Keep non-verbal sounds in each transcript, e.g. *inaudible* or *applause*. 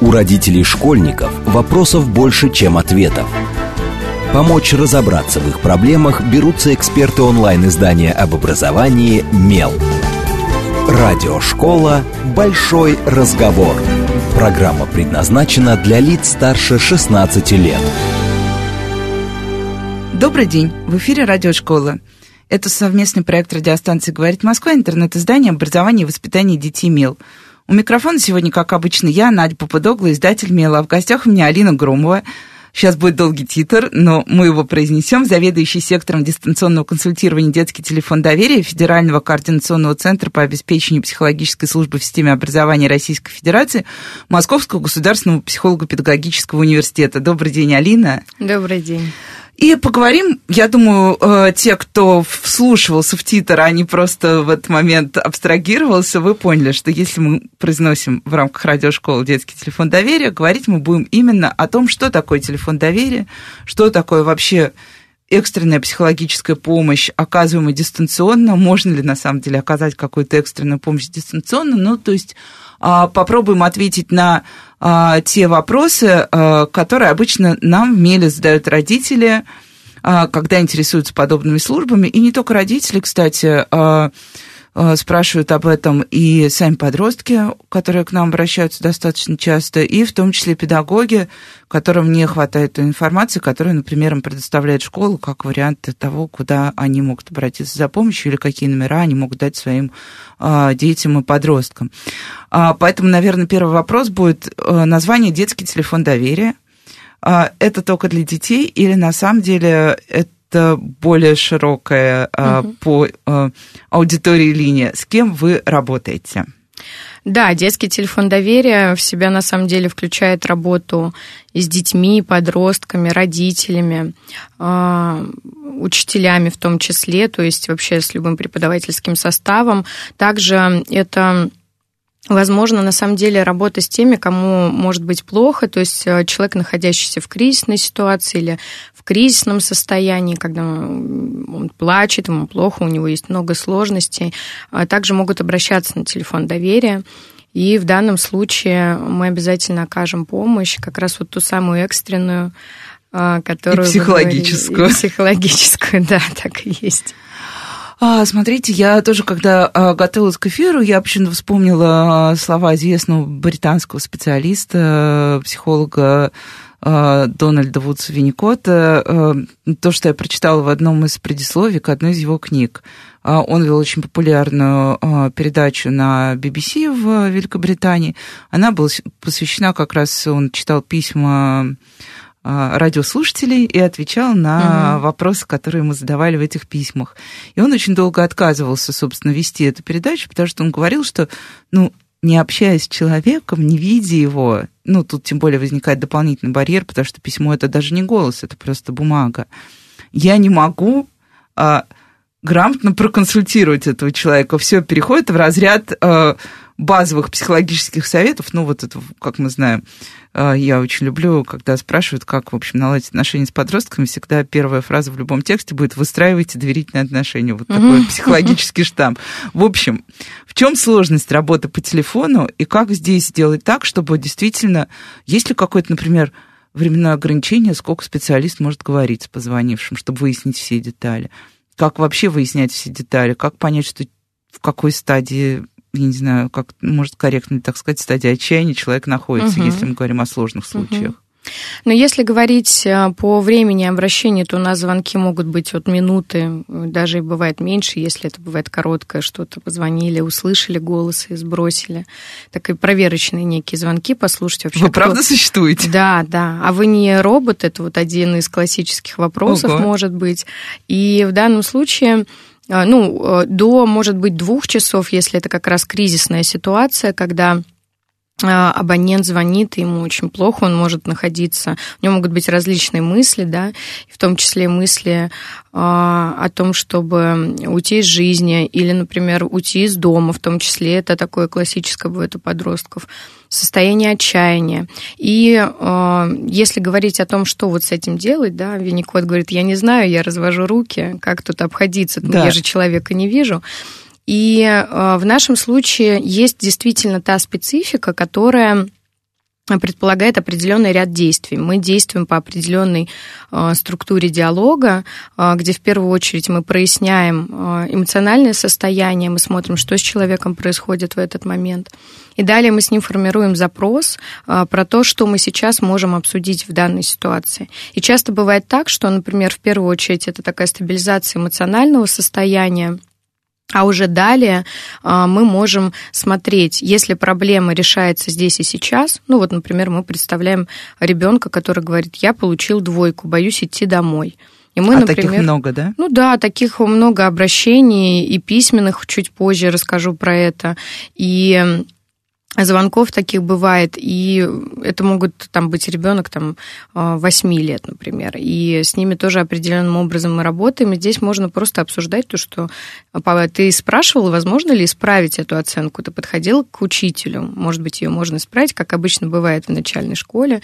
У родителей школьников вопросов больше, чем ответов. Помочь разобраться в их проблемах берутся эксперты онлайн-издания об образовании «Мел». Радиошкола «Большой разговор». Программа предназначена для лиц старше 16 лет. Добрый день. В эфире Радиошкола. Это совместный проект радиостанции «Говорит Москва», интернет-издание образования и воспитания детей «Мел». У микрофона сегодня, как обычно, я, Надя Попудогла, издатель «Мела», в гостях у меня Алина Громова, Сейчас будет долгий титр, но мы его произнесем. Заведующий сектором дистанционного консультирования «Детский телефон доверия» Федерального координационного центра по обеспечению психологической службы в системе образования Российской Федерации Московского государственного психолого-педагогического университета. Добрый день, Алина. Добрый день. И поговорим, я думаю, э, те, кто вслушивался в титр, а не просто в этот момент абстрагировался, вы поняли, что если мы произносим в рамках радиошколы детский телефон доверия, говорить мы будем именно о том, что такое телефон доверия, что такое вообще экстренная психологическая помощь, оказываемая дистанционно, можно ли на самом деле оказать какую-то экстренную помощь дистанционно, ну, то есть а, попробуем ответить на те вопросы, а, которые обычно нам в меле задают родители, когда интересуются подобными службами, и не только родители, кстати, спрашивают об этом и сами подростки, которые к нам обращаются достаточно часто, и в том числе педагоги, которым не хватает информации, которую, например, им предоставляет школа как вариант того, куда они могут обратиться за помощью или какие номера они могут дать своим э, детям и подросткам. А, поэтому, наверное, первый вопрос будет э, название «Детский телефон доверия». А, это только для детей или на самом деле это это более широкая угу. по а, аудитории линия. С кем вы работаете? Да, детский телефон доверия в себя на самом деле включает работу и с детьми, подростками, родителями, а, учителями в том числе, то есть вообще с любым преподавательским составом. Также это Возможно, на самом деле работа с теми, кому может быть плохо, то есть э, человек, находящийся в кризисной ситуации или в кризисном состоянии, когда он плачет, ему плохо, у него есть много сложностей, а также могут обращаться на телефон доверия. И в данном случае мы обязательно окажем помощь, как раз вот ту самую экстренную, э, которую... И психологическую. И психологическую, *laughs* да, так и есть. А, смотрите, я тоже, когда а, готовилась к эфиру, я почему-то вспомнила а, слова известного британского специалиста, психолога а, Дональда Вудса Винникота, а, то, что я прочитала в одном из предисловий к одной из его книг. Он вел очень популярную передачу на BBC в Великобритании. Она была посвящена как раз, он читал письма а, радиослушателей и отвечал на угу. вопросы, которые мы задавали в этих письмах. И он очень долго отказывался, собственно, вести эту передачу, потому что он говорил, что, ну, не общаясь с человеком, не видя его, ну, тут тем более возникает дополнительный барьер, потому что письмо это даже не голос, это просто бумага. Я не могу а, грамотно проконсультировать этого человека. Все переходит в разряд а, базовых психологических советов, ну, вот это, как мы знаем, э, я очень люблю, когда спрашивают, как, в общем, наладить отношения с подростками, всегда первая фраза в любом тексте будет «выстраивайте доверительные отношения». Вот такой психологический штамп. В общем, в чем сложность работы по телефону и как здесь сделать так, чтобы действительно, есть ли какое-то, например, временное ограничение, сколько специалист может говорить с позвонившим, чтобы выяснить все детали? Как вообще выяснять все детали? Как понять, что в какой стадии я не знаю, как, может, корректно так сказать, стадии отчаяния человек находится, угу. если мы говорим о сложных случаях. Угу. Но если говорить э, по времени обращения, то у нас звонки могут быть от минуты, даже и бывает меньше, если это бывает короткое, что-то позвонили, услышали голос и сбросили. Так и проверочные некие звонки послушать вообще. Вы кто... правда существуете? Да, да. А вы не робот, это вот один из классических вопросов, Ого. может быть. И в данном случае ну, э, до, может быть, двух часов, если это как раз кризисная ситуация, когда а, абонент звонит, ему очень плохо, он может находиться, у него могут быть различные мысли, да, в том числе мысли а, о том, чтобы уйти из жизни или, например, уйти из дома, в том числе это такое классическое бывает у подростков, состояние отчаяния. И а, если говорить о том, что вот с этим делать, да, Винникот говорит, я не знаю, я развожу руки, как тут обходиться, да. я же человека не вижу. И э, в нашем случае есть действительно та специфика, которая предполагает определенный ряд действий. Мы действуем по определенной э, структуре диалога, э, где в первую очередь мы проясняем э, эмоциональное состояние, мы смотрим, что с человеком происходит в этот момент. И далее мы с ним формируем запрос про то, что мы сейчас можем обсудить в данной ситуации. И часто бывает так, что, например, в первую очередь это такая стабилизация эмоционального состояния, а уже далее а, мы можем смотреть, если проблема решается здесь и сейчас. Ну вот, например, мы представляем ребенка, который говорит, я получил двойку, боюсь идти домой. И мы, а например, таких много, да? Ну да, таких много обращений и письменных, чуть позже расскажу про это. И звонков таких бывает, и это могут там быть ребенок там 8 лет, например, и с ними тоже определенным образом мы работаем, и здесь можно просто обсуждать то, что ты спрашивал, возможно ли исправить эту оценку, ты подходил к учителю, может быть, ее можно исправить, как обычно бывает в начальной школе,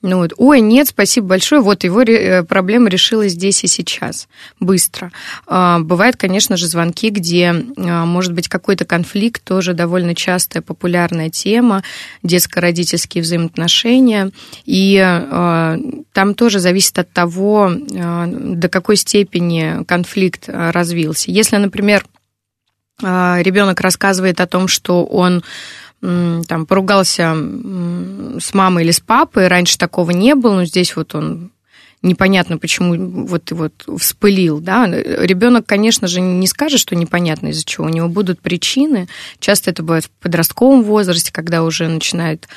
ну вот, ой, нет, спасибо большое, вот его э, проблема решилась здесь и сейчас, быстро. А, бывают, конечно же, звонки, где а, может быть какой-то конфликт, тоже довольно частая популярная тема, детско-родительские взаимоотношения, и а, там тоже зависит от того, до какой степени конфликт развился. Если, например, ребенок рассказывает о том, что он там поругался с мамой или с папой, раньше такого не было, но здесь вот он непонятно, почему вот, вот вспылил, да, ребенок, конечно же, не скажет, что непонятно из-за чего, у него будут причины, часто это бывает в подростковом возрасте, когда уже начинает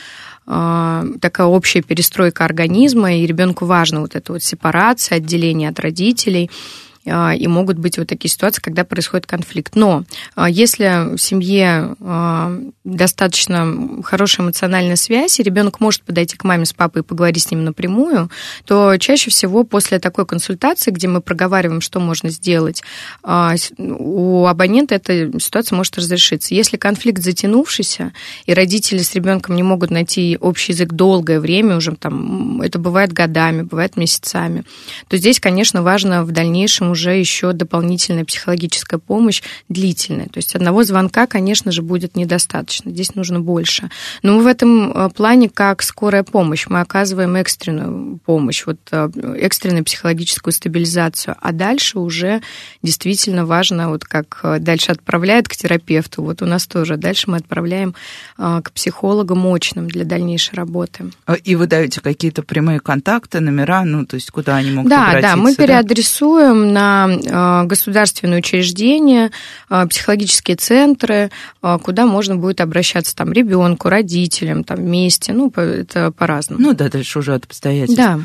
э, такая общая перестройка организма, и ребенку важна вот эта вот сепарация, отделение от родителей, а, и могут быть вот такие ситуации, когда происходит конфликт. Но а, если в семье а, достаточно хорошая эмоциональная связь, и ребенок может подойти к маме с папой и поговорить с ним напрямую, то чаще всего после такой консультации, где мы проговариваем, что можно сделать, у абонента эта ситуация может разрешиться. Если конфликт затянувшийся, и родители с ребенком не могут найти общий язык долгое время, уже там, это бывает годами, бывает месяцами, то здесь, конечно, важно в дальнейшем уже еще дополнительная психологическая помощь длительная. То есть одного звонка, конечно же, будет недостаточно. Здесь нужно больше. Но мы в этом э, плане как скорая помощь. Мы оказываем экстренную помощь, вот э, экстренную психологическую стабилизацию. А дальше уже действительно важно, вот как э, дальше отправляют к терапевту, вот у нас тоже. Дальше мы отправляем к психологам мощным для дальнейшей работы. А, и вы даете какие-то прямые контакты, номера, ну, то есть куда они могут да, обратиться? Да, мы переадресуем на на э, государственные учреждения, э, психологические центры, э, куда можно будет обращаться там ребенку, родителям, там вместе, ну, это по-разному. Ну да, дальше уже от обстоятельств. Да.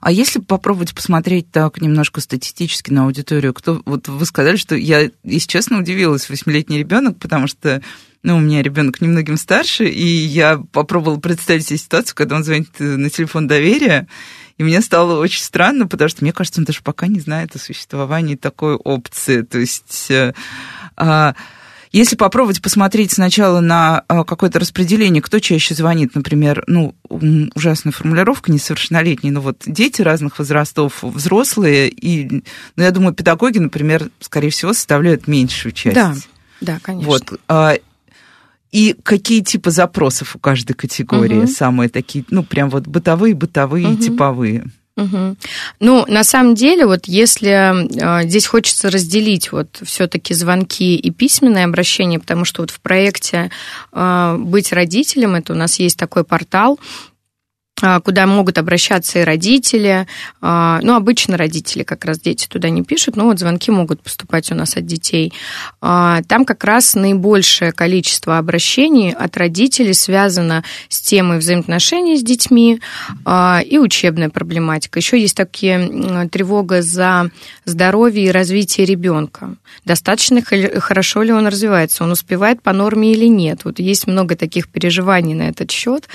А если попробовать посмотреть так немножко статистически на аудиторию, кто вот вы сказали, что я, если честно, удивилась, восьмилетний ребенок, потому что ну, у меня ребенок немногим старше, и я попробовала представить себе ситуацию, когда он звонит на телефон доверия, и мне стало очень странно, потому что, мне кажется, он даже пока не знает о существовании такой опции. То есть... Э, а, если попробовать посмотреть сначала на а, какое-то распределение, кто чаще звонит, например, ну, ужасная формулировка, несовершеннолетние, но вот дети разных возрастов, взрослые, и, ну, я думаю, педагоги, например, скорее всего, составляют меньшую часть. Да, да, конечно. Вот. И какие типы запросов у каждой категории? Угу. Самые такие, ну, прям вот бытовые, бытовые, угу. типовые. Угу. Ну, на самом деле, вот если э, здесь хочется разделить вот все-таки звонки и письменное обращение, потому что вот в проекте э, «Быть родителем» это у нас есть такой портал, куда могут обращаться и родители. А, ну, обычно родители как раз дети туда не пишут, но вот звонки могут поступать у нас от детей. А, там как раз наибольшее количество обращений от родителей связано с темой взаимоотношений с детьми и учебная проблематика. Еще есть такие тревога за здоровье и развитие ребенка. Достаточно хорошо ли он развивается, он успевает по норме или нет. Вот есть много таких переживаний на этот счет.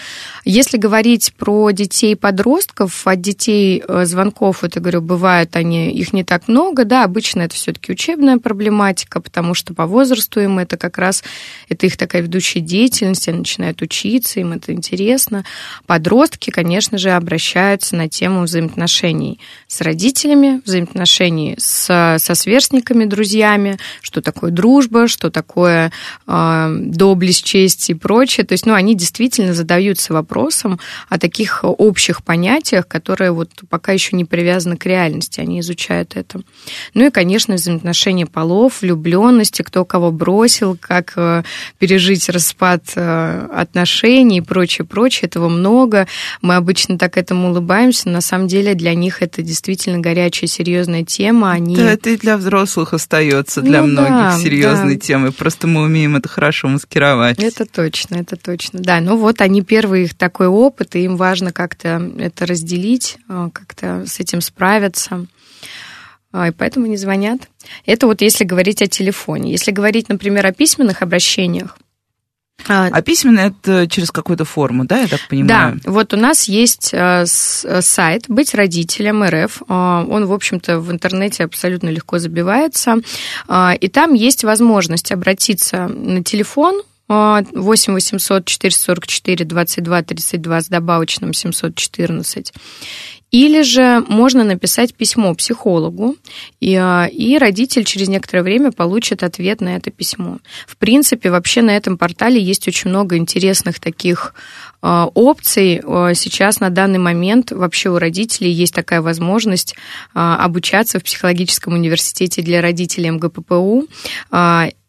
Если говорить про про детей-подростков, от детей э, звонков, это, говорю, бывает, они, их не так много, да, обычно это все-таки учебная проблематика, потому что по возрасту им это как раз, это их такая ведущая деятельность, они начинают учиться, им это интересно. Подростки, конечно же, обращаются на тему взаимоотношений с родителями, взаимоотношений с, со сверстниками, друзьями, что такое дружба, что такое э, доблесть, честь и прочее. То есть, ну, они действительно задаются вопросом о таких общих понятиях, которые вот пока еще не привязаны к реальности, они изучают это. Ну и, конечно, взаимоотношения полов, влюбленности, кто кого бросил, как э, пережить распад э, отношений и прочее, прочее. Этого много. Мы обычно так этому улыбаемся, но на самом деле для них это действительно горячая, серьезная тема. Они... Да, это и для взрослых остается, для ну, многих да, серьезной да. темой. Просто мы умеем это хорошо маскировать. Это точно, это точно. Да, ну вот они первый их такой опыт, и им важно как-то это разделить, э, как-то с этим справиться. А, и поэтому они звонят. Это вот если говорить о телефоне. Если говорить, например, о письменных обращениях, а, а письменно это через какую-то форму, да, я так понимаю? Да, вот у нас есть э, э, сайт «Быть родителем РФ». Он, в общем-то, в интернете абсолютно легко забивается. И там есть возможность обратиться на телефон 8 800 444 22 32 с добавочным 714. Или же можно написать письмо психологу, и, а, и родитель через некоторое время получит ответ на это письмо. В принципе, вообще на этом портале есть очень много интересных таких опций. А, сейчас на данный момент вообще у родителей есть такая возможность обучаться в психологическом университете для родителей МГППУ.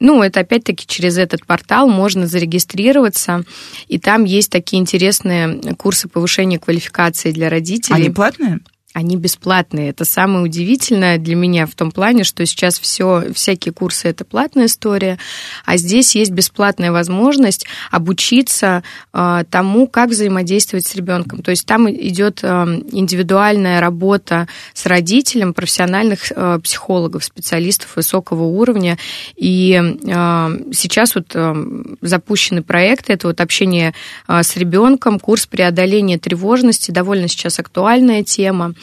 Ну, это опять-таки через этот портал можно зарегистрироваться, и там есть такие интересные курсы повышения квалификации для родителей. Они платные? Они бесплатные. Это самое удивительное для меня в том плане, что сейчас все, всякие курсы это платная история, а здесь есть бесплатная возможность обучиться э, тому, как взаимодействовать с ребенком. То есть там идет э, индивидуальная работа с родителем профессиональных э, психологов, специалистов высокого уровня. И э, сейчас вот э, запущены проекты, это вот общение э, с ребенком, курс преодоления тревожности, довольно сейчас актуальная тема.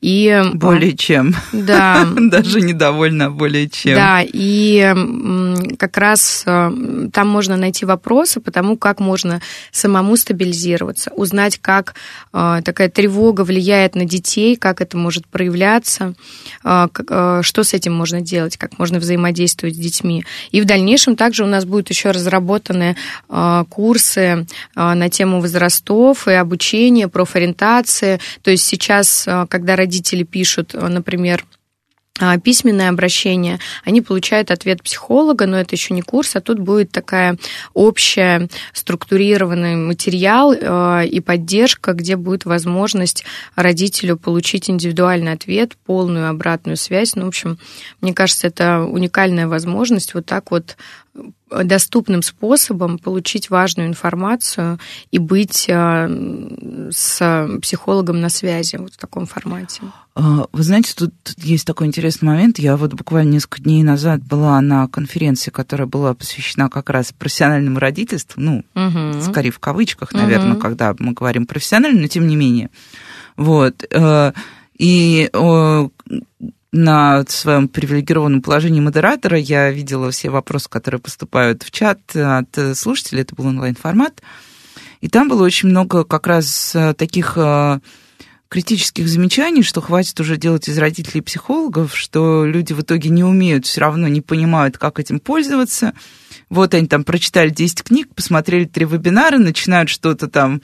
И, более чем. Да. *laughs* Даже недовольна, более чем. Да, и как раз а, там можно найти вопросы по тому, как можно самому стабилизироваться, узнать, как такая тревога влияет на детей, как это может проявляться, что с этим можно делать, как можно взаимодействовать с детьми. И в дальнейшем также у нас будут еще разработаны курсы на тему возрастов и обучения, профориентации. То есть сейчас, когда родители родители пишут, э, например, а, письменное обращение, они получают ответ психолога, но это еще не курс, а тут будет такая общая структурированный материал э, и поддержка, где будет возможность родителю получить индивидуальный ответ, полную обратную связь. Ну, в общем, мне кажется, это уникальная возможность вот так вот доступным способом получить важную информацию и быть э, с психологом на связи вот в таком формате. А, вы знаете, тут есть такой интересный момент. Я вот буквально несколько дней назад была на конференции, которая была посвящена как раз профессиональному родительству, ну, угу. скорее в кавычках, наверное, угу. когда мы говорим профессионально, но тем не менее. Вот. Э, и на своем привилегированном положении модератора я видела все вопросы, которые поступают в чат от слушателей. Это был онлайн-формат. И там было очень много как раз э, таких э, критических замечаний, что хватит уже делать из родителей психологов, что люди в итоге не умеют, все равно не понимают, как этим пользоваться. Вот они там прочитали 10 книг, посмотрели три вебинара, начинают что-то там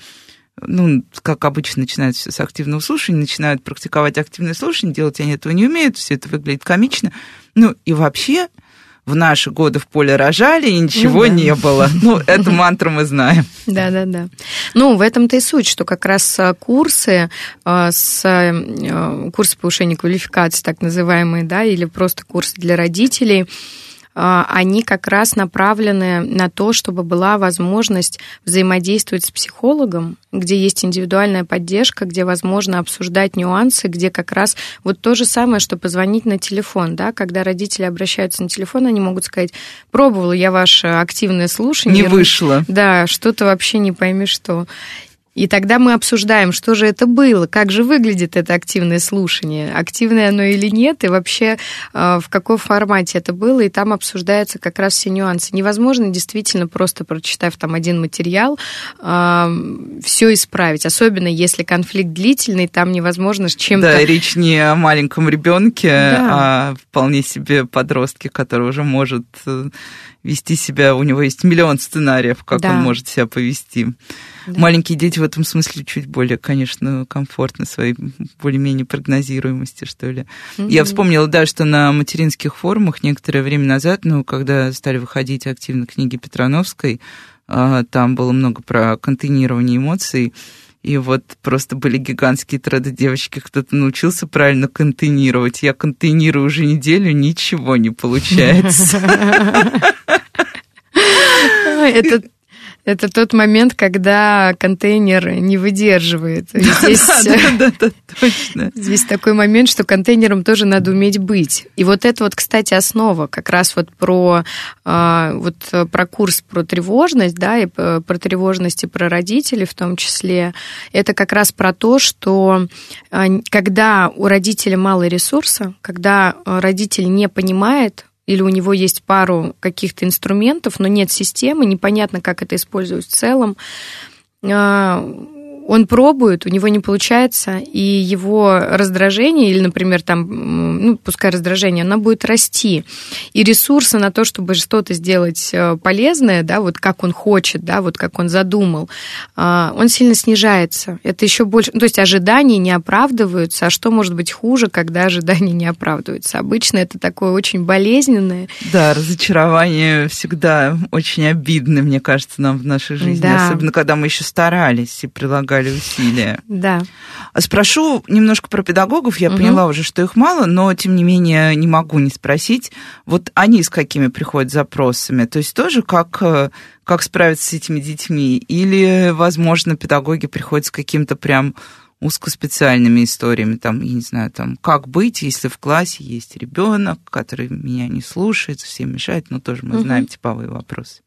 ну, как обычно, начинают все с активного слушания, начинают практиковать активное слушание, делать они этого не умеют, все это выглядит комично. Ну, и вообще, в наши годы в поле рожали, и ничего ну, да. не было. Ну, эту мантру мы знаем. Да, да, да. Ну, в этом-то и суть, что как раз э, курсы, э, с, э, курсы повышения квалификации, так называемые, да, или просто курсы для родителей, они как раз направлены на то, чтобы была возможность взаимодействовать с психологом, где есть индивидуальная поддержка, где возможно обсуждать нюансы, где как раз вот то же самое, что позвонить на телефон, да, когда родители обращаются на телефон, они могут сказать, пробовала я ваше активное слушание. Не вышло. Да, что-то вообще не пойми что. И тогда мы обсуждаем, что же это было, как же выглядит это активное слушание, активное оно или нет, и вообще э, в каком формате это было, и там обсуждаются как раз все нюансы. Невозможно действительно просто прочитав там один материал, все исправить, особенно если конфликт длительный, там невозможно с чем-то... Да, речь не о маленьком ребенке, да. а вполне себе подростке, который уже может э, вести себя, у него есть миллион сценариев, как да. он может себя повести. Да. Маленькие дети в этом смысле чуть более, конечно, комфортны своей более-менее прогнозируемости, что ли. Mm-hmm. Я вспомнила, да, что на материнских форумах некоторое время назад, ну, когда стали выходить активно книги Петрановской, а, там было много про контейнирование эмоций, и вот просто были гигантские треды девочки, кто-то научился правильно контейнировать. Я контейнирую уже неделю, ничего не получается. *laughs* Это это тот момент, когда контейнер не выдерживает. Здесь, да, да, да, точно. Здесь такой момент, что контейнером тоже надо уметь быть. И вот это вот, кстати, основа как раз вот про, а, вот про курс про тревожность, да, и про тревожность и про родителей в том числе. Это как раз про то, что а, когда у родителя мало ресурса, когда родитель не понимает, или у него есть пару каких-то инструментов, но нет системы, непонятно, как это использовать в целом, а, он пробует, у него не получается, и его раздражение, или, например, там, ну, пускай раздражение, оно будет расти. И ресурсы на то, чтобы что-то сделать э, полезное, да, вот как он хочет, да, вот как он задумал, а, он сильно снижается. Это еще больше, ну, то есть ожидания не оправдываются, а что может быть хуже, когда ожидания не оправдываются? Обычно это такое очень болезненное. Да, разочарование всегда очень обидно, мне кажется, нам в нашей жизни, да. особенно когда мы еще старались и прилагали прилагали усилия. Да. Спрошу немножко про педагогов. Я угу. поняла уже, что их мало, но тем не менее не могу не спросить. Вот они с какими приходят запросами? То есть тоже как, э, как справиться с этими детьми? Или, возможно, педагоги приходят с каким-то прям узкоспециальными историями, там, я не знаю, там, как быть, если в классе есть ребенок, который меня не слушает, всем мешает, но тоже мы знаем типовые вопросы.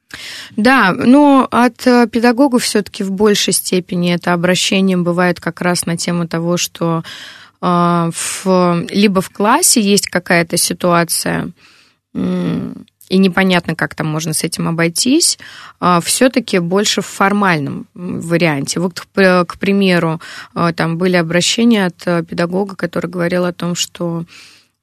Да, но от э, педагогов все-таки в большей степени это обращение бывает как раз на тему того, что э, в, либо в классе есть какая-то ситуация, и непонятно, как там можно с этим обойтись, а все-таки больше в формальном варианте. Вот, к примеру, э, там были обращения от педагога, который говорил о том, что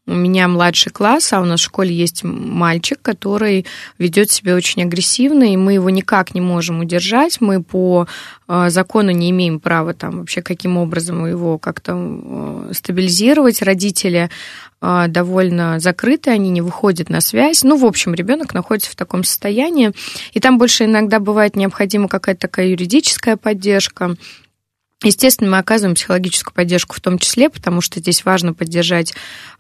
у меня младший класс, а у нас в школе есть мальчик, который ведет себя очень агрессивно, и мы его никак не можем удержать. Мы по э, закону не имеем права там вообще каким образом его как-то э, стабилизировать. Родители э, довольно закрыты, они не выходят на связь. Ну, в общем, ребенок находится в таком состоянии, и там больше иногда бывает необходима какая-то такая юридическая поддержка Естественно, мы оказываем психологическую поддержку в том числе, потому что здесь важно поддержать э,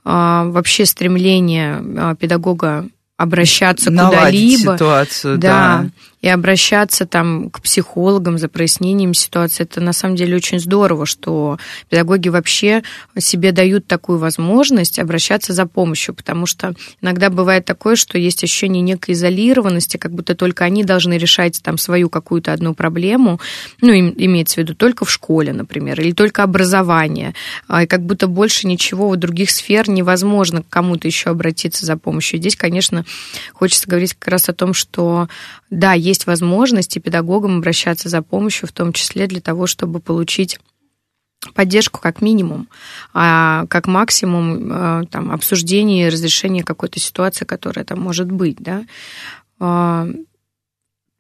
вообще стремление э, педагога обращаться куда-либо. ситуацию, да. да и обращаться там к психологам за прояснением ситуации. Это на самом деле очень здорово, что педагоги вообще себе дают такую возможность обращаться за помощью, потому что иногда бывает такое, что есть ощущение некой изолированности, как будто только они должны решать там свою какую-то одну проблему, ну, имеется в виду только в школе, например, или только образование, а, и как будто больше ничего в других сфер невозможно к кому-то еще обратиться за помощью. здесь, конечно, хочется говорить как раз о том, что да, есть возможности педагогам обращаться за помощью, в том числе для того, чтобы получить поддержку как минимум, а как максимум э, там, обсуждение и разрешение какой-то ситуации, которая там может быть. Да? А,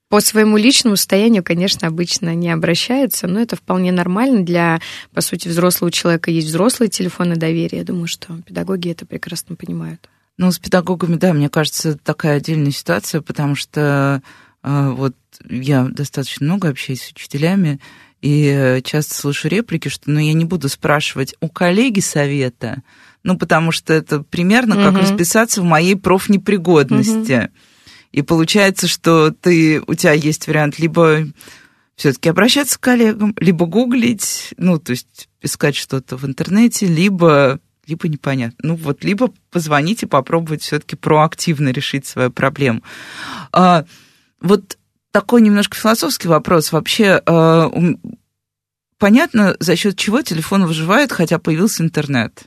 по своему личному состоянию, конечно, обычно не обращаются, но это вполне нормально для, по сути, взрослого человека. Есть взрослые телефоны доверия. Я думаю, что педагоги это прекрасно понимают. Ну, с педагогами, да, мне кажется, такая отдельная ситуация, потому что вот я достаточно много общаюсь с учителями, и часто слышу реплики, что ну, я не буду спрашивать у коллеги совета, ну, потому что это примерно как угу. расписаться в моей профнепригодности. Угу. И получается, что ты, у тебя есть вариант либо все-таки обращаться к коллегам, либо гуглить, ну, то есть искать что-то в интернете, либо либо непонятно. Ну вот, либо позвонить и попробовать все-таки проактивно решить свою проблему. А, вот такой немножко философский вопрос. Вообще, а, понятно, за счет чего телефон выживает, хотя появился интернет.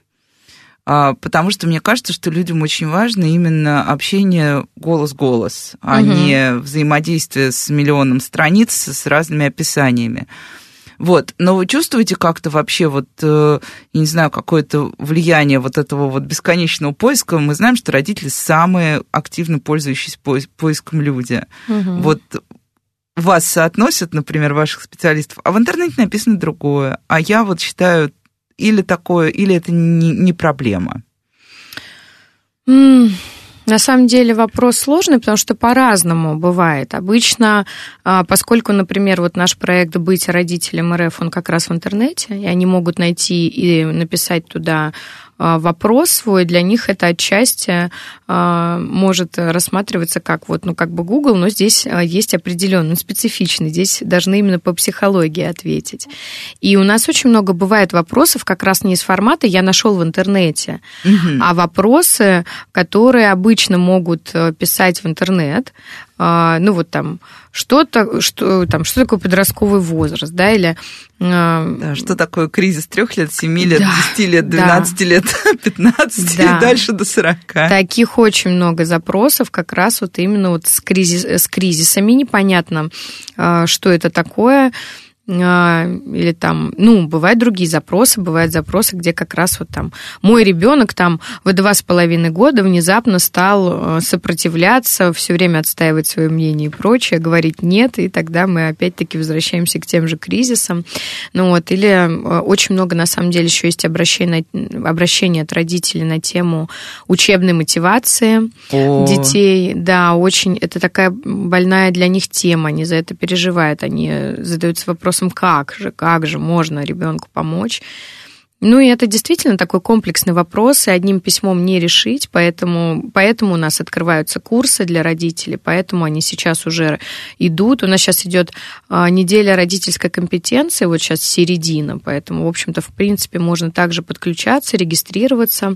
А, потому что мне кажется, что людям очень важно именно общение голос-голос, а угу. не взаимодействие с миллионом страниц с разными описаниями. Вот, но вы чувствуете как-то вообще вот, э, я не знаю, какое-то влияние вот этого вот бесконечного поиска? Мы знаем, что родители самые активно пользующиеся поиском люди. Угу. Вот вас соотносят, например, ваших специалистов, а в интернете написано другое. А я вот считаю, или такое, или это не, не проблема? Mm. На самом деле вопрос сложный, потому что по-разному бывает. Обычно, а, поскольку, например, вот наш проект «Быть родителем РФ», он как раз в интернете, и они могут найти и написать туда вопрос свой, для них это отчасти а, может рассматриваться как вот, ну, как бы Google, но здесь а, есть определенный, специфичный, здесь должны именно по психологии ответить. И у нас очень много бывает вопросов как раз не из формата «я нашел в интернете», угу. а вопросы, которые обычно могут э, писать в интернет, а, ну вот там что-то, что там, что такое подростковый возраст, да, или... А, да, что такое кризис трех лет, семи лет, да, 10 лет, 12 да. лет, *laughs* 15 да. и дальше до 40. Таких очень много запросов, как раз вот именно вот с, кризис, с кризисами непонятно, а, что это такое, а, или там, ну, бывают другие запросы, бывают запросы, где как раз вот там мой ребенок там в два с половиной года внезапно стал э, сопротивляться, все время отстаивать свое мнение и прочее, говорить нет, и тогда мы опять-таки возвращаемся к тем же кризисам. Ну вот, или э, очень много на самом деле еще есть обращения, обращения от родителей на тему учебной мотивации О. детей. Да, очень, это такая больная для них тема, они за это переживают, они задаются вопросом, вопросом, как же, как же можно ребенку помочь. Ну и это действительно такой комплексный вопрос, и одним письмом не решить, поэтому, поэтому у нас открываются курсы для родителей, поэтому они сейчас уже идут. У нас сейчас идет а, неделя родительской компетенции, вот сейчас середина, поэтому, в общем-то, в принципе, можно также подключаться, регистрироваться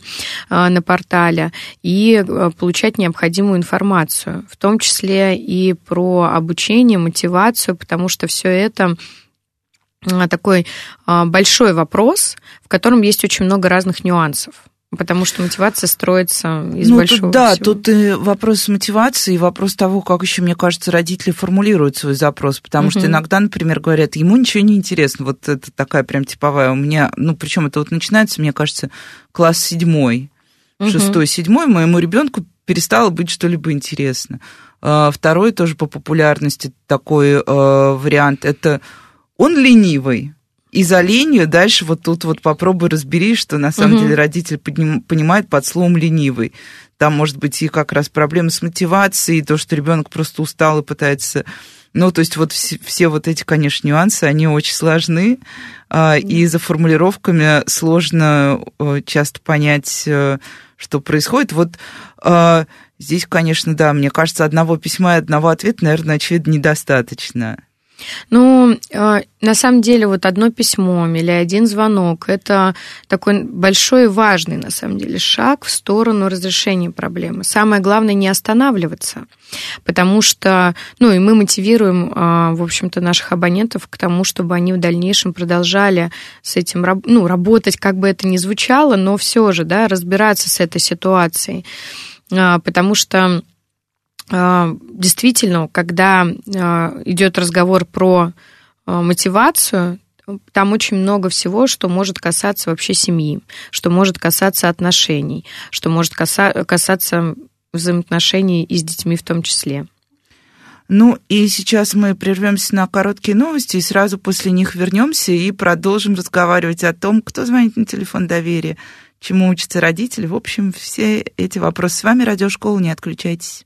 а, на портале и а, получать необходимую информацию, в том числе и про обучение, мотивацию, потому что все это такой а, большой вопрос, в котором есть очень много разных нюансов. Потому что мотивация строится из ну, большого тут, Да, всего. тут и вопрос мотивации, и вопрос того, как еще, мне кажется, родители формулируют свой запрос. Потому угу. что иногда, например, говорят, ему ничего не интересно. Вот это такая прям типовая у меня, ну, причем это вот начинается, мне кажется, класс седьмой, угу. шестой, седьмой, моему ребенку перестало быть что-либо интересно. А, второй тоже по популярности такой э, вариант, это он ленивый. И за ленью дальше вот тут вот попробуй разбери, что на самом угу. деле родитель понимает под словом ленивый. Там может быть и как раз проблемы с мотивацией, и то, что ребенок просто устал и пытается ну, то есть вот все, все вот эти, конечно, нюансы, они очень сложны, а, и за формулировками сложно э, часто понять, э, что происходит. Вот а, здесь, конечно, да, мне кажется, одного письма и одного ответа, наверное, очевидно, недостаточно. Ну, а, на самом деле, вот одно письмо или один звонок – это такой большой и важный, на самом деле, шаг в сторону разрешения проблемы. Самое главное – не останавливаться, потому что, ну, и мы мотивируем, а, в общем-то, наших абонентов к тому, чтобы они в дальнейшем продолжали с этим, ну, работать, как бы это ни звучало, но все же, да, разбираться с этой ситуацией, а, потому что действительно, когда а, идет разговор про а, мотивацию, там очень много всего, что может касаться вообще семьи, что может касаться отношений, что может касаться взаимоотношений и с детьми в том числе. Ну и сейчас мы прервемся на короткие новости и сразу после них вернемся и продолжим разговаривать о том, кто звонит на телефон доверия, чему учатся родители. В общем, все эти вопросы с вами радиошкола, не отключайтесь.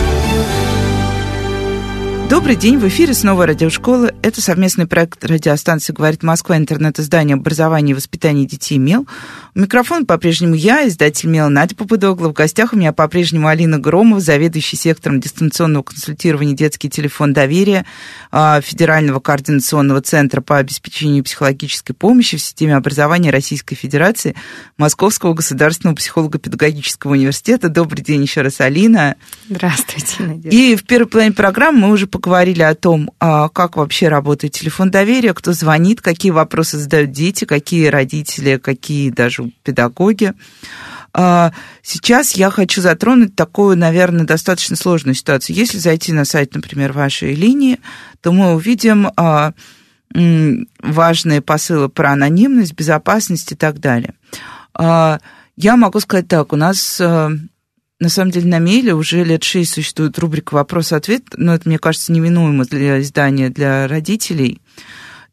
Добрый день, в эфире снова радиошкола. Это совместный проект радиостанции «Говорит Москва», интернет-издание образования и воспитания детей МЕЛ. У микрофона по-прежнему я, издатель МЕЛ Надя Попудогла. В гостях у меня по-прежнему Алина Громова, заведующий сектором дистанционного консультирования «Детский телефон доверия» а, Федерального координационного центра по обеспечению психологической помощи в системе образования Российской Федерации Московского государственного психолого-педагогического университета. Добрый день еще раз, Алина. Здравствуйте, Надежда. И в первой половине программы мы уже поговорили о том, а, как вообще работает телефон доверия, кто звонит, какие вопросы задают дети, какие родители, какие даже педагоги. А, сейчас я хочу затронуть такую, наверное, достаточно сложную ситуацию. Если зайти на сайт, например, вашей линии, то мы увидим а, важные посылы про анонимность, безопасность и так далее. Я могу сказать так, у нас на самом деле на Мейле уже лет шесть существует рубрика «Вопрос-ответ», но это, мне кажется, неминуемо для издания для родителей –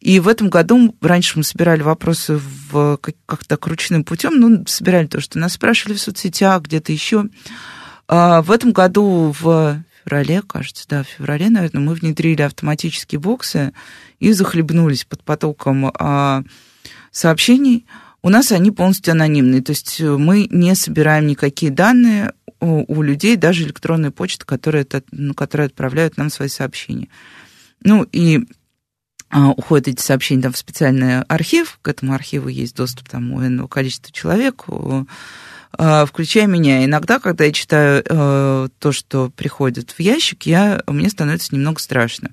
и в этом году раньше мы собирали вопросы в как-то ручным путем, ну, собирали то, что нас спрашивали в соцсетях, где-то еще. А в этом году в феврале, кажется, да, в феврале, наверное, мы внедрили автоматические боксы и захлебнулись под потоком а, сообщений. У нас они полностью анонимные, то есть мы не собираем никакие данные у, у людей, даже электронная почта, которая, ну, которая отправляют нам свои сообщения. Ну и а, уходят эти сообщения там, в специальный архив, к этому архиву есть доступ там, у иного количества человек, а, включая меня. Иногда, когда я читаю э, то, что приходит в ящик, я, мне становится немного страшно.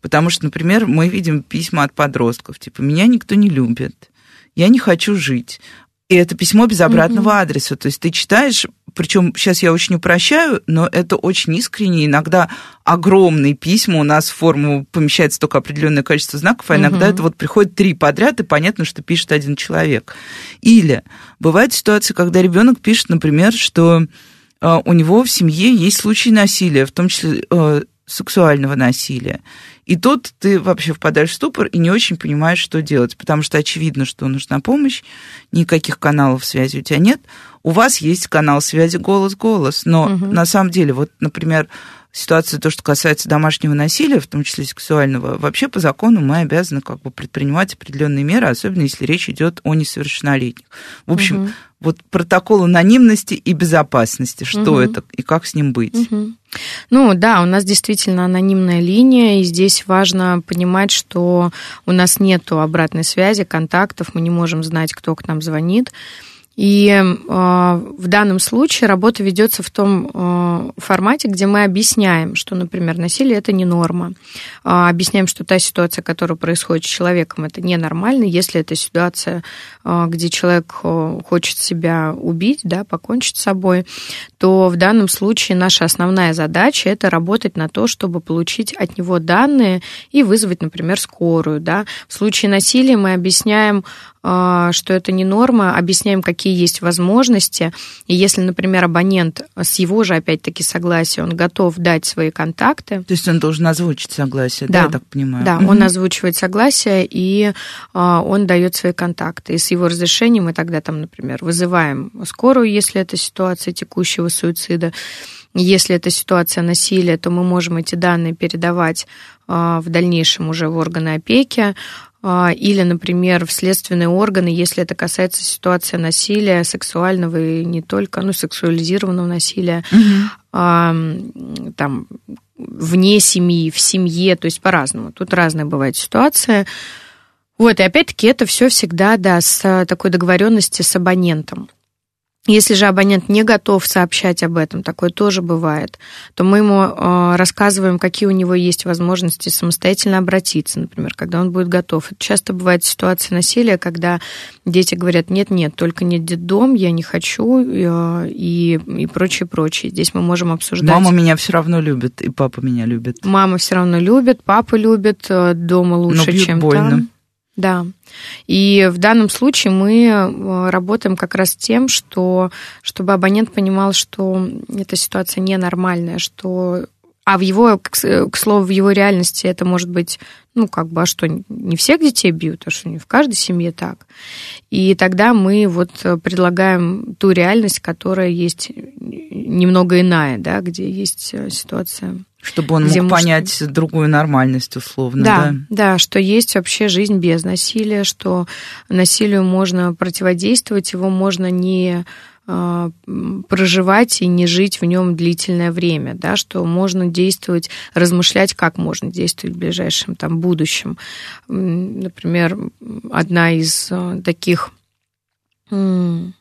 Потому что, например, мы видим письма от подростков, типа «меня никто не любит», «я не хочу жить», и это письмо без обратного mm-hmm. адреса. То есть ты читаешь, причем сейчас я очень упрощаю, но это очень искренне. Иногда огромные письма у нас в форму помещается только определенное количество знаков, а иногда mm-hmm. это вот приходит три подряд, и понятно, что пишет один человек. Или бывает ситуация, когда ребенок пишет, например, что э, у него в семье есть случаи насилия, в том числе э, сексуального насилия. И тут ты вообще впадаешь в ступор и не очень понимаешь, что делать, потому что очевидно, что нужна помощь, никаких каналов связи у тебя нет. У вас есть канал связи голос-голос, но угу. на самом деле, вот, например, ситуация, то, что касается домашнего насилия, в том числе сексуального, вообще по закону мы обязаны как бы предпринимать определенные меры, особенно если речь идет о несовершеннолетних. В общем, угу. вот протокол анонимности и безопасности, что угу. это и как с ним быть. Угу. Ну да, у нас действительно анонимная линия, и здесь важно понимать, что у нас нет обратной связи, контактов, мы не можем знать, кто к нам звонит. И э, в данном случае работа ведется в том э, формате, где мы объясняем, что, например, насилие это не норма. Э, объясняем, что та ситуация, которая происходит с человеком, это ненормально. Если это ситуация, где человек хочет себя убить, да, покончить с собой, то в данном случае наша основная задача это работать на то, чтобы получить от него данные и вызвать, например, скорую. Да. В случае насилия мы объясняем, что это не норма, объясняем, какие есть возможности. И если, например, абонент с его же, опять-таки, согласия, он готов дать свои контакты. То есть он должен озвучить согласие, да, да я так понимаю? Да, он озвучивает согласие, и а, он дает свои контакты. И с его разрешением мы тогда там, например, вызываем скорую, если это ситуация текущего суицида. Если это ситуация насилия, то мы можем эти данные передавать а, в дальнейшем уже в органы опеки. А, или, например, в следственные органы, если это касается ситуации насилия сексуального и не только, ну, сексуализированного насилия, угу. там, вне семьи, в семье, то есть по-разному. Тут разная бывает ситуация. Вот, и опять-таки это все всегда, да, с такой договоренности с абонентом. Если же абонент не готов сообщать об этом, такое тоже бывает, то мы ему э, рассказываем, какие у него есть возможности самостоятельно обратиться, например, когда он будет готов. Это часто бывает ситуация насилия, когда дети говорят, нет-нет, только не детдом, я не хочу, э, и, и прочее, прочее. Здесь мы можем обсуждать... Мама меня все равно любит, и папа меня любит. Мама все равно любит, папа любит, э, дома лучше, чем больно. там. Да. И в данном случае мы э, работаем как раз тем, что чтобы абонент понимал, что эта ситуация ненормальная, что а в его, к слову, в его реальности это может быть, ну, как бы, а что, не всех детей бьют, а что не в каждой семье так. И тогда мы вот предлагаем ту реальность, которая есть немного иная, да, где есть э, ситуация. Чтобы он мог может... понять другую нормальность, условно, да, да? Да, что есть вообще жизнь без насилия, что насилию можно противодействовать, его можно не проживать и не жить в нем длительное время, да, что можно действовать, размышлять, как можно действовать в ближайшем там, будущем. Например, одна из а, таких ну,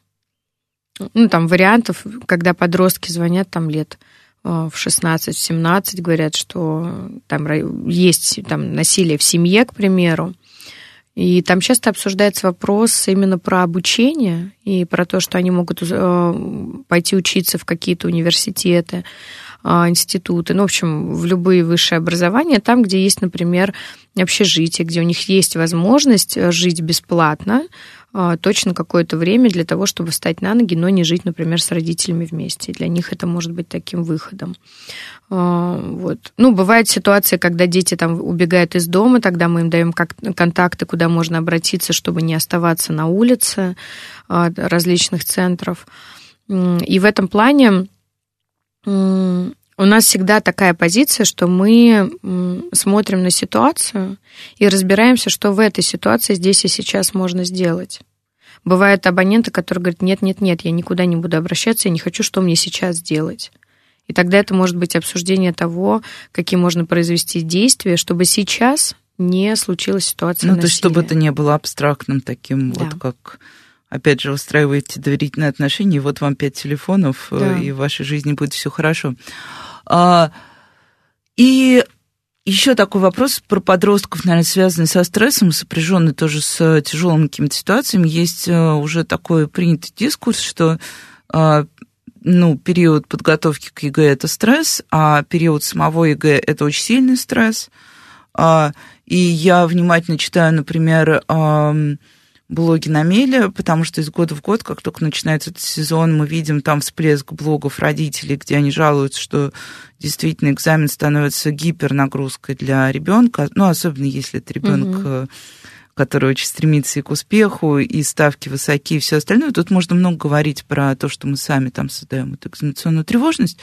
там, вариантов, когда подростки звонят там лет а, в 16-17, говорят, что там есть там, насилие в семье, к примеру, и там часто обсуждается вопрос именно про обучение и про то, что они могут э, пойти учиться в какие-то университеты, институты, ну, в общем, в любые высшие образования, там, где есть, например, общежитие, где у них есть возможность э, жить бесплатно, а, точно какое-то время для того, чтобы встать на ноги, но не жить, например, с родителями вместе. Для них это может быть таким выходом. А, вот. Ну, бывают ситуации, когда дети там убегают из дома, тогда мы им даем контакты, куда можно обратиться, чтобы не оставаться на улице а, различных центров. И в этом плане у нас всегда такая позиция, что мы смотрим на ситуацию и разбираемся, что в этой ситуации здесь и сейчас можно сделать. Бывают абоненты, которые говорят, нет, нет, нет, я никуда не буду обращаться, я не хочу, что мне сейчас сделать. И тогда это может быть обсуждение того, какие можно произвести действия, чтобы сейчас не случилась ситуация Ну, насилия. то есть, чтобы это не было абстрактным таким, да. вот как опять же, устраиваете доверительные отношения, и вот вам пять телефонов, э, да. и в вашей жизни будет все хорошо. А, и еще такой вопрос про подростков, наверное, связанный со стрессом, сопряженный тоже с тяжелыми какими-то ситуациями. Есть э, уже такой принятый дискурс, что а, ну, период подготовки к ЕГЭ – это стресс, а период самого ЕГЭ – это очень сильный стресс. А, и я внимательно читаю, например, блоги на меле, потому что из года в год, как только начинается этот сезон, мы видим там всплеск блогов родителей, где они жалуются, что действительно экзамен становится гипернагрузкой для ребенка, ну, особенно если это ребенок, угу. который очень стремится и к успеху, и ставки высокие, и все остальное. Тут можно много говорить про то, что мы сами там создаем эту экзаменационную тревожность.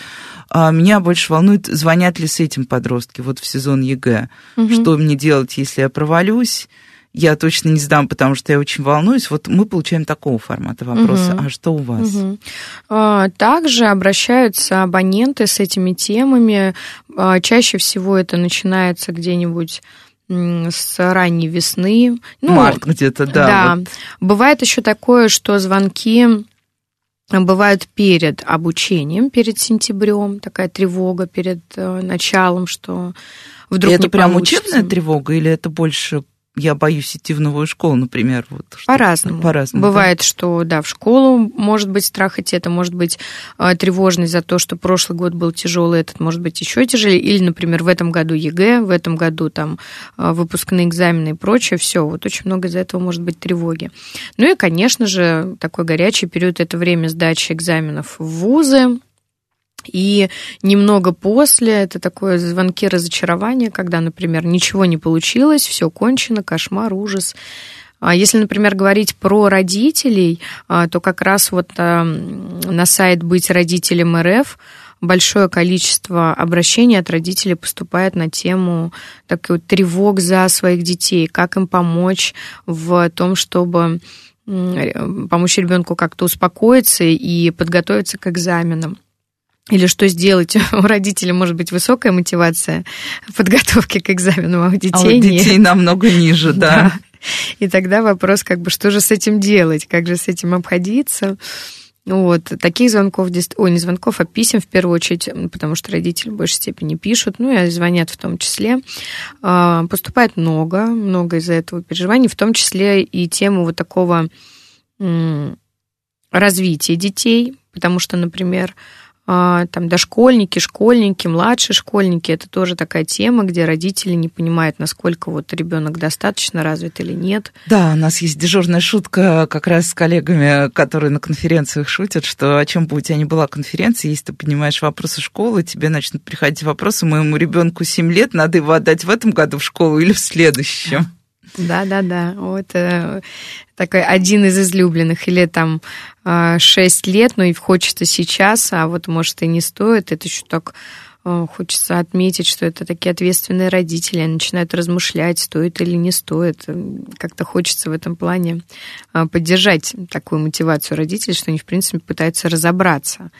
А меня больше волнует, звонят ли с этим подростки вот в сезон ЕГЭ. Угу. Что мне делать, если я провалюсь? Я точно не сдам, потому что я очень волнуюсь. Вот мы получаем такого формата вопроса. Угу. А что у вас? Угу. Также обращаются абоненты с этими темами. А, чаще всего это начинается где-нибудь с ранней весны. Ну, Март где-то, да. Да. Вот. Бывает еще такое, что звонки бывают перед обучением, перед сентябрем, такая тревога перед э, началом, что вдруг И это не прям получится. учебная тревога или это больше я боюсь идти в новую школу, например. Вот, По-разному. По-разному. Бывает, да? что да, в школу может быть страх идти, это может быть э, тревожность за то, что прошлый год был тяжелый, этот может быть еще тяжелее. Или, например, в этом году ЕГЭ, в этом году там э, выпускные экзамены и прочее. Все, вот очень много из-за этого может быть тревоги. Ну и, конечно же, такой горячий период это время сдачи экзаменов в вузы, и немного после это такое звонки разочарования, когда, например, ничего не получилось, все кончено, кошмар, ужас. А если, например, говорить про родителей, а, то как раз вот а, на сайт «Быть родителем РФ» большое количество обращений от родителей поступает на тему такой тревог за своих детей, как им помочь в том, чтобы помочь ребенку как-то успокоиться и подготовиться к экзаменам. Или что сделать? *laughs* У родителей может быть высокая мотивация подготовки к экзамену, а у детей, а у детей нет. намного ниже, да. да. И тогда вопрос, как бы, что же с этим делать, как же с этим обходиться. Вот, таких звонков, ой, не звонков, а писем в первую очередь, потому что родители в большей степени пишут, ну и звонят в том числе. А, поступает много, много из-за этого переживаний, в том числе и тему вот такого развития детей, потому что, например, там дошкольники, школьники, младшие школьники, это тоже такая тема, где родители не понимают, насколько вот ребенок достаточно развит или нет. Да, у нас есть дежурная шутка как раз с коллегами, которые на конференциях шутят, что о чем бы у тебя ни была конференция, если ты понимаешь вопросы школы, тебе начнут приходить вопросы, моему ребенку 7 лет, надо его отдать в этом году в школу или в следующем. Да, да, да. Вот э, такой один из излюбленных. Или там 6 лет, но и хочется сейчас, а вот, может, и не стоит. Это еще так хочется отметить, что это такие ответственные родители, они начинают размышлять, стоит или не стоит. Как-то хочется в этом плане поддержать такую мотивацию родителей, что они, в принципе, пытаются разобраться.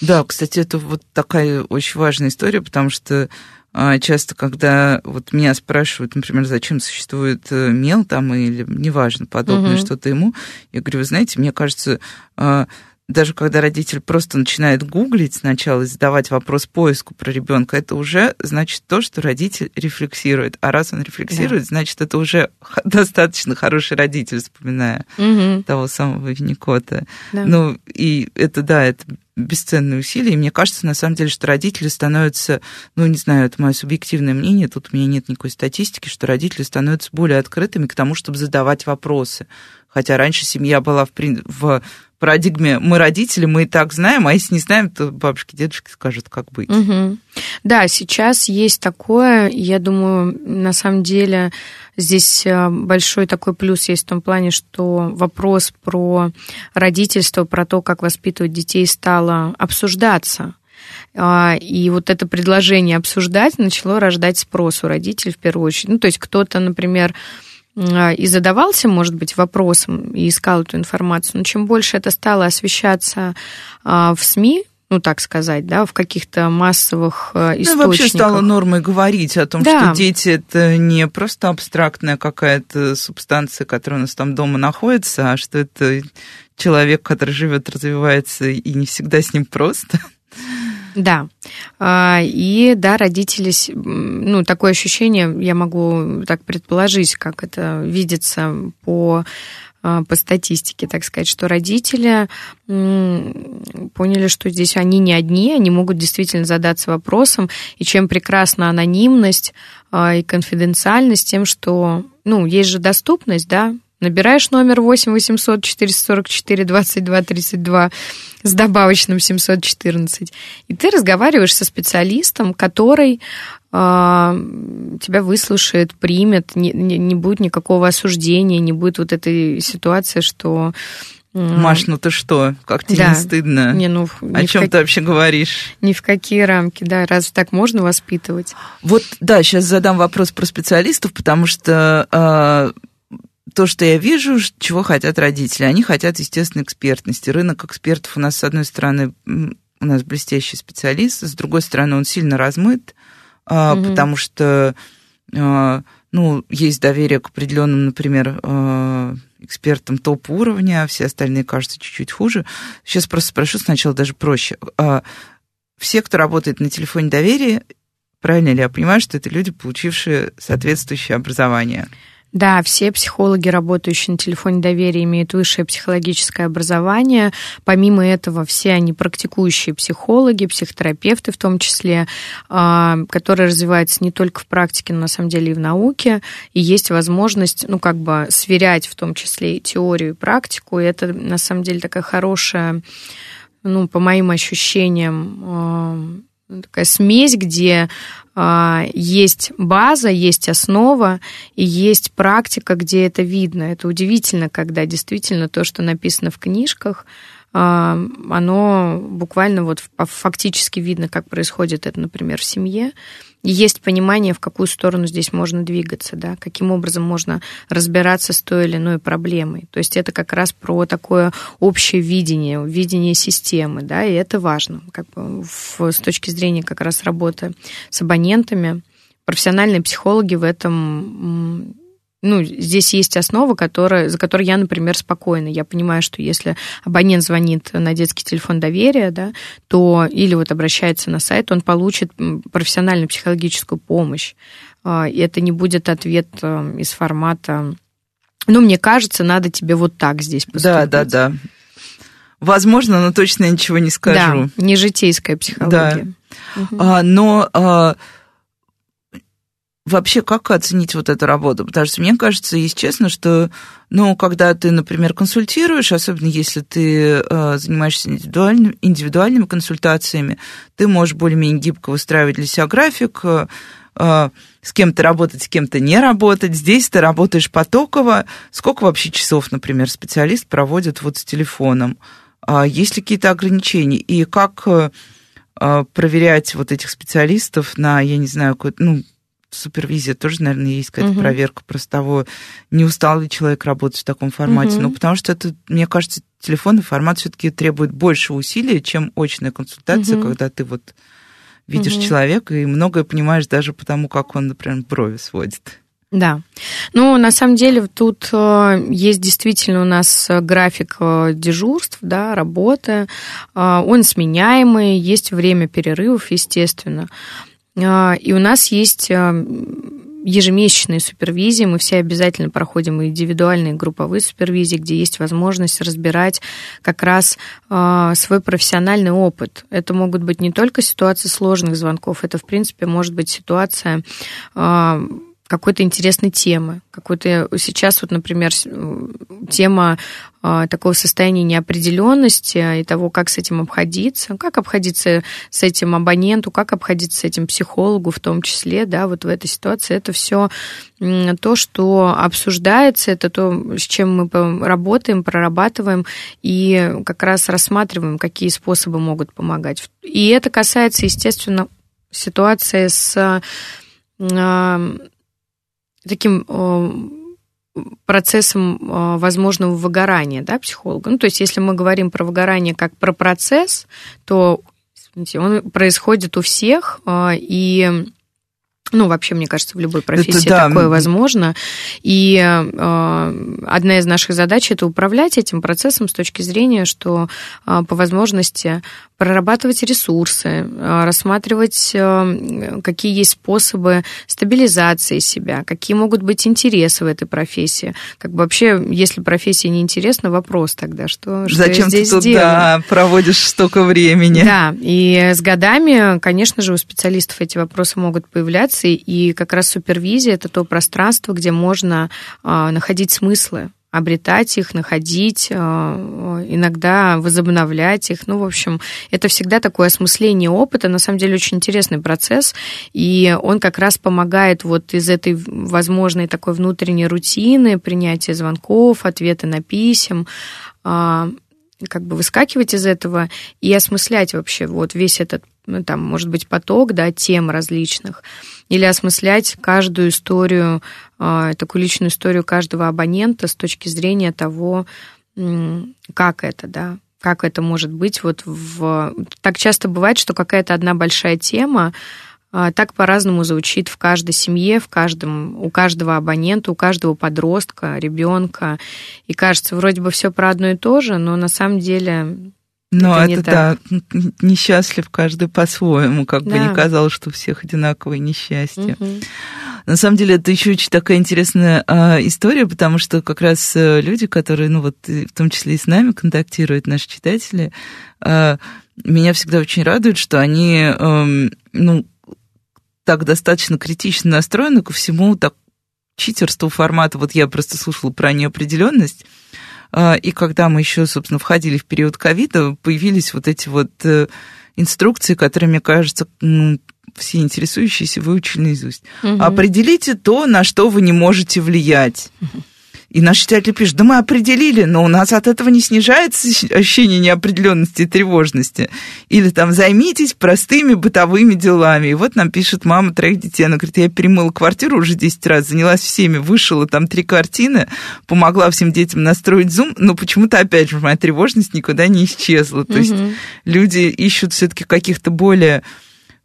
Да, кстати, это вот такая очень важная история, потому что а, часто, когда вот меня спрашивают, например, зачем существует э, мел там или неважно, подобное угу. что-то ему, я говорю, вы знаете, мне кажется, а, даже когда родитель просто начинает гуглить сначала задавать вопрос поиску про ребенка, это уже значит то, что родитель рефлексирует. А раз он рефлексирует, да. значит, это уже *laughs* достаточно хороший родитель, вспоминая угу. того самого Винникота. Да. Ну, и это, да, это бесценные усилия. И мне кажется, на самом деле, что родители становятся, ну, не знаю, это мое субъективное мнение, тут у меня нет никакой статистики, что родители становятся более открытыми к тому, чтобы задавать вопросы. Хотя раньше семья была в, в парадигме мы родители, мы и так знаем, а если не знаем, то бабушки, дедушки скажут, как быть. Угу. Да, сейчас есть такое, я думаю, на самом деле здесь э, большой такой плюс есть в том плане, что вопрос про родительство, про то, как воспитывать детей, стало обсуждаться. А, и вот это предложение обсуждать начало рождать спрос у родителей в первую очередь. Ну, то есть кто-то, например, и задавался, может быть, вопросом и искал эту информацию, но чем больше это стало освещаться а, в СМИ, ну, так сказать, да, в каких-то массовых источниках. Ну, вообще стало нормой говорить о том, да. что дети – это не просто абстрактная какая-то субстанция, которая у нас там дома находится, а что это человек, который живет, развивается, и не всегда с ним просто. Да. А, и да, родители, ну, такое ощущение, я могу так предположить, как это видится по а, по статистике, так сказать, что родители поняли, что здесь они не одни, они могут действительно задаться вопросом, и чем прекрасна анонимность а, и конфиденциальность, тем, что, ну, есть же доступность, да, Набираешь номер 8 800 444 22 32 с добавочным 714, и ты разговариваешь со специалистом, который э, тебя выслушает, примет, не, не, не будет никакого осуждения, не будет вот этой ситуации, что Маш, ну ты что? Как тебе да. не стыдно? Не, ну, О чем как... ты вообще говоришь? Ни в какие рамки, да. Разве так можно воспитывать? Вот, да, сейчас задам вопрос про специалистов, потому что э, то, что я вижу, чего хотят родители. Они хотят, естественно, экспертности. Рынок экспертов у нас, с одной стороны, у нас блестящий специалист, с другой стороны, он сильно размыт, угу. потому что а, ну, есть доверие к определенным, например, а, экспертам топ-уровня, а все остальные кажутся чуть-чуть хуже. Сейчас просто спрошу сначала даже проще. Все, кто работает на телефоне доверия, правильно ли я понимаю, что это люди, получившие соответствующее образование? Да, все психологи, работающие на телефоне доверия, имеют высшее психологическое образование. Помимо этого, все они практикующие психологи, психотерапевты в том числе, а, которые развиваются не только в практике, но на самом деле и в науке. И есть возможность, ну, как бы сверять в том числе и теорию, и практику. И это, на самом деле, такая хорошая, ну, по моим ощущениям, а, такая смесь, где есть база, есть основа и есть практика, где это видно. Это удивительно, когда действительно то, что написано в книжках, а, оно буквально вот фактически видно, как происходит это, например, в семье. И есть понимание, в какую сторону здесь можно двигаться, да, каким образом можно разбираться с той или иной проблемой. То есть это как раз про такое общее видение, видение системы, да, и это важно, как бы в, с точки зрения как раз работы с абонентами. Профессиональные психологи в этом ну, здесь есть основа, которая, за которой я, например, спокойна. Я понимаю, что если абонент звонит на детский телефон доверия, да, то или вот обращается на сайт, он получит профессиональную психологическую помощь. А, и это не будет ответ э, из формата ну, мне кажется, надо тебе вот так здесь поступить. Да, да, да. Возможно, но точно я ничего не скажу. Да, не житейская психология. Да. Угу. А, но а, вообще как оценить вот эту работу? Потому что мне кажется, если честно, что, ну, когда ты, например, консультируешь, особенно если ты э, занимаешься индивидуальными, индивидуальными консультациями, ты можешь более-менее гибко выстраивать для себя график, э, э, с кем-то работать, с кем-то не работать. Здесь ты работаешь потоково. Сколько вообще часов, например, специалист проводит вот с телефоном? А есть ли какие-то ограничения? И как проверять вот этих специалистов на, я не знаю, ну, супервизия тоже, наверное, есть какая-то угу. проверка просто того, не устал ли человек работать в таком формате. Угу. Ну, потому что это, мне кажется, телефонный формат все-таки требует больше усилий, чем очная консультация, угу. когда ты вот видишь угу. человека и многое понимаешь даже потому, как он, например, брови сводит. Да. Ну, на самом деле, тут э, есть действительно у нас график э, дежурств, да, работы. Э, он сменяемый, есть время перерывов, естественно. И у нас есть ежемесячные супервизии, мы все обязательно проходим индивидуальные групповые супервизии, где есть возможность разбирать как раз свой профессиональный опыт. Это могут быть не только ситуации сложных звонков, это, в принципе, может быть ситуация какой-то интересной темы. Какой-то сейчас вот, например, тема а, такого состояния неопределенности и того, как с этим обходиться, как обходиться с этим абоненту, как обходиться с этим психологу в том числе, да, вот в этой ситуации. Это все то, что обсуждается, это то, с чем мы работаем, прорабатываем и как раз рассматриваем, какие способы могут помогать. И это касается, естественно, ситуации с а, таким э, процессом э, возможного выгорания да, психолога. Ну, то есть, если мы говорим про выгорание как про процесс, то извините, он происходит у всех, э, и ну, вообще, мне кажется, в любой профессии это, да. такое возможно. И э, одна из наших задач это управлять этим процессом с точки зрения, что э, по возможности прорабатывать ресурсы, э, рассматривать, э, какие есть способы стабилизации себя, какие могут быть интересы в этой профессии. Как бы вообще, если профессия неинтересна, вопрос тогда, что, что Зачем я здесь ты тут делаю? Да, проводишь столько времени? Да, и с годами, конечно же, у специалистов эти вопросы могут появляться, и как раз супервизия – это то пространство, где можно э, находить смыслы обретать их, находить, э, иногда возобновлять их. Ну, в общем, это всегда такое осмысление опыта. На самом деле очень интересный процесс, и он как раз помогает вот из этой возможной такой внутренней рутины, принятия звонков, ответы на писем, а, как бы выскакивать из этого и осмыслять вообще вот весь этот, ну, там, может быть, поток, да, тем различных, или осмыслять каждую историю, а, такую личную историю каждого абонента с точки зрения того, как это, да, как это может быть вот в... Так часто бывает, что какая-то одна большая тема, так по-разному звучит в каждой семье, в каждом, у каждого абонента, у каждого подростка, ребенка. И кажется, вроде бы все про одно и то же, но на самом деле но это, это да, несчастлив каждый по-своему, как да. бы не казалось, что у всех одинаковое несчастье. Угу. На самом деле это еще очень такая интересная а, история, потому что как раз э, люди, которые, ну вот, в том числе и с нами контактируют, наши читатели, а, меня всегда очень радует, что они, а, ну, так достаточно критично настроены ко всему так читерству формата. Вот я просто слушала про неопределенность. А, и когда мы еще, собственно, входили в период ковида, появились вот эти вот э, инструкции, которые, мне кажется, все интересующиеся выучили наизусть. Угу. Определите то, на что вы не можете влиять. Угу. И наш читатель пишет, да мы определили, но у нас от этого не снижается ощущение неопределенности и тревожности. Или там займитесь простыми бытовыми делами. И вот нам пишет мама троих детей. Она говорит, я перемыла квартиру уже 10 раз, занялась всеми, вышила там три картины, помогла всем детям настроить зум, но почему-то, опять же, моя тревожность никуда не исчезла. То угу. есть люди ищут все-таки каких-то более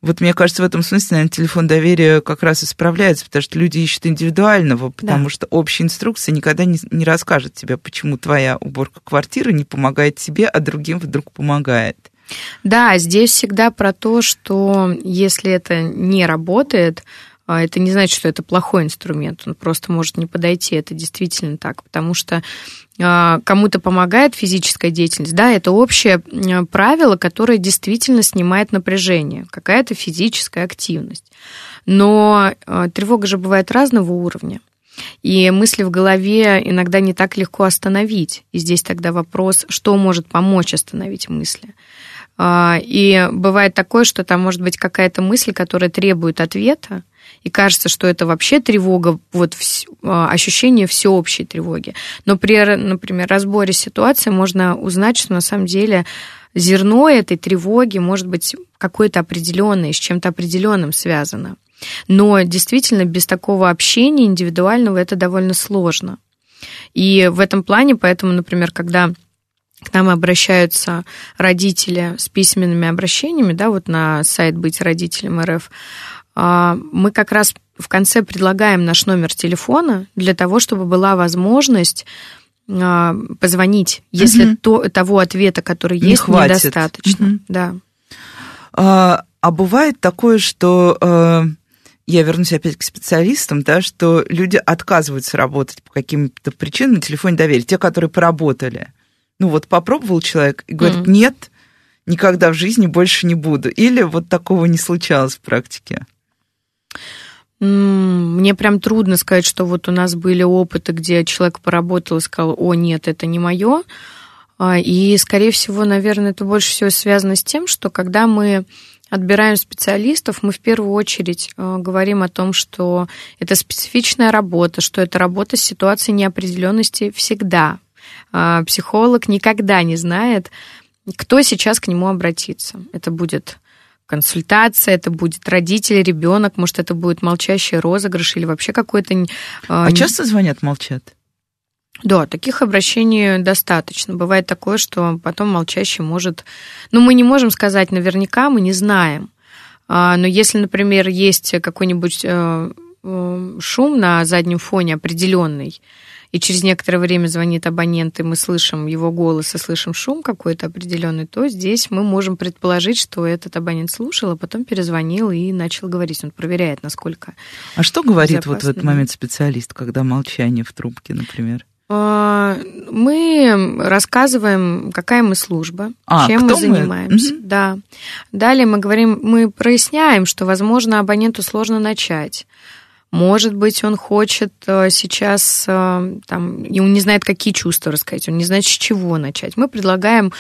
вот мне кажется, в этом смысле, наверное, телефон доверия как раз и справляется, потому что люди ищут индивидуального, потому да. что общая инструкция никогда не, не расскажет тебе, почему твоя уборка квартиры не помогает тебе, а другим вдруг помогает. Да, здесь всегда про то, что если это не работает, а, это не значит, что это плохой инструмент, он просто может не подойти, это действительно так, потому что а, кому-то помогает физическая деятельность, да, это общее правило, которое действительно снимает напряжение, какая-то физическая активность. Но а, тревога же бывает разного уровня. И мысли в голове иногда не так легко остановить. И здесь тогда вопрос, что может помочь остановить мысли. И бывает такое, что там может быть какая-то мысль, которая требует ответа, и кажется, что это вообще тревога, вот а, ощущение всеобщей тревоги. Но при, например, разборе ситуации можно узнать, что на самом деле зерно этой тревоги может быть какое-то определенное, с чем-то определенным связано. Но действительно без такого общения индивидуального это довольно сложно. И в этом плане, поэтому, например, когда к нам обращаются родители с письменными обращениями, да, вот на сайт «Быть родителем РФ», мы как раз в конце предлагаем наш номер телефона для того, чтобы была возможность а, позвонить, если угу. то, того ответа, который Не есть, хватит. недостаточно. Угу. Да. А, а бывает такое, что э, я вернусь опять к специалистам, да, что люди отказываются работать по каким-то причинам на телефоне доверия, те, которые поработали. Ну вот попробовал человек и говорит, mm. нет, никогда в жизни больше не буду. Или вот такого не случалось в практике. Мне прям трудно сказать, что вот у нас были опыты, где человек поработал и сказал, о, нет, это не мое. А, и, скорее всего, наверное, это больше всего связано с тем, что когда мы отбираем специалистов, мы в первую очередь э, говорим о том, что это специфичная работа, что это работа с ситуацией неопределенности всегда. А, психолог никогда не знает, кто сейчас к нему обратится. Это будет консультация, это будет родители, ребенок, может, это будет молчащий розыгрыш или вообще какой-то... А, а часто звонят, молчат? Да, таких обращений достаточно. Бывает такое, что потом молчащий может... Ну, мы не можем сказать наверняка, мы не знаем. А, но если, например, есть какой-нибудь э, шум на заднем фоне определенный, и через некоторое время звонит абонент, и мы слышим его голос и слышим шум какой-то определенный, то здесь мы можем предположить, что этот абонент слушал, а потом перезвонил и начал говорить. Он проверяет, насколько. А что говорит вот в этот момент специалист, когда молчание в трубке, например? А, мы рассказываем, какая мы служба, а, чем мы занимаемся. Мы? Да. Далее мы говорим, мы проясняем, что, возможно, абоненту сложно начать. Может быть, он хочет э, сейчас, э, там, и он не знает, какие чувства рассказать, он не знает, с чего начать. Мы предлагаем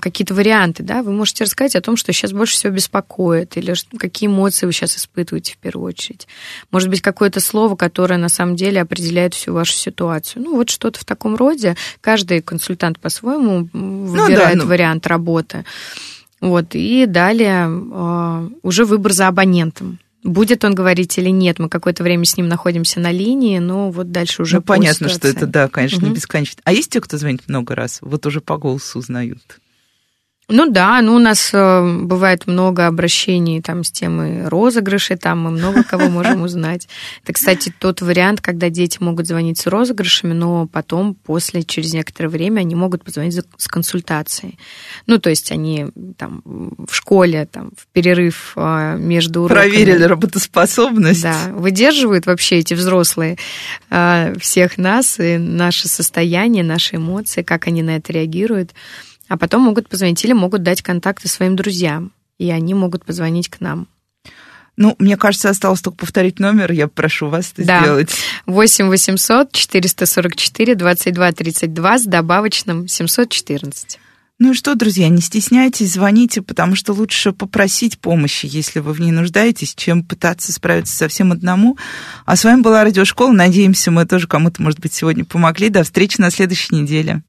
какие-то варианты, да, вы можете рассказать о том, что сейчас больше всего беспокоит, или какие эмоции вы сейчас испытываете в первую очередь. Может быть, какое-то слово, которое на самом деле определяет всю вашу ситуацию. Ну, вот что-то в таком роде. Каждый консультант по-своему выбирает ну, да, ну... вариант работы. Вот, и далее э, уже выбор за абонентом. Будет он говорить или нет, мы какое-то время с ним находимся на линии, но вот дальше уже Ну, понятно, что это, да, конечно, угу. бесконечно. А есть те, кто звонит много раз? Вот уже по голосу узнают. Ну да, ну у нас э, бывает много обращений там с темой розыгрышей, там мы много кого можем *laughs* узнать. Это, кстати, тот вариант, когда дети могут звонить с розыгрышами, но потом, после, через некоторое время, они могут позвонить с консультацией. Ну, то есть они там в школе, там, в перерыв э, между уроками. Проверили работоспособность. Да, выдерживают вообще эти взрослые э, всех нас и наше состояние, наши эмоции, как они на это реагируют а потом могут позвонить или могут дать контакты своим друзьям, и они могут позвонить к нам. Ну, мне кажется, осталось только повторить номер, я прошу вас это да. сделать. 8 800 444 22 32 с добавочным 714. Ну и что, друзья, не стесняйтесь, звоните, потому что лучше попросить помощи, если вы в ней нуждаетесь, чем пытаться справиться совсем одному. А с вами была Радиошкола. Надеемся, мы тоже кому-то, может быть, сегодня помогли. До встречи на следующей неделе.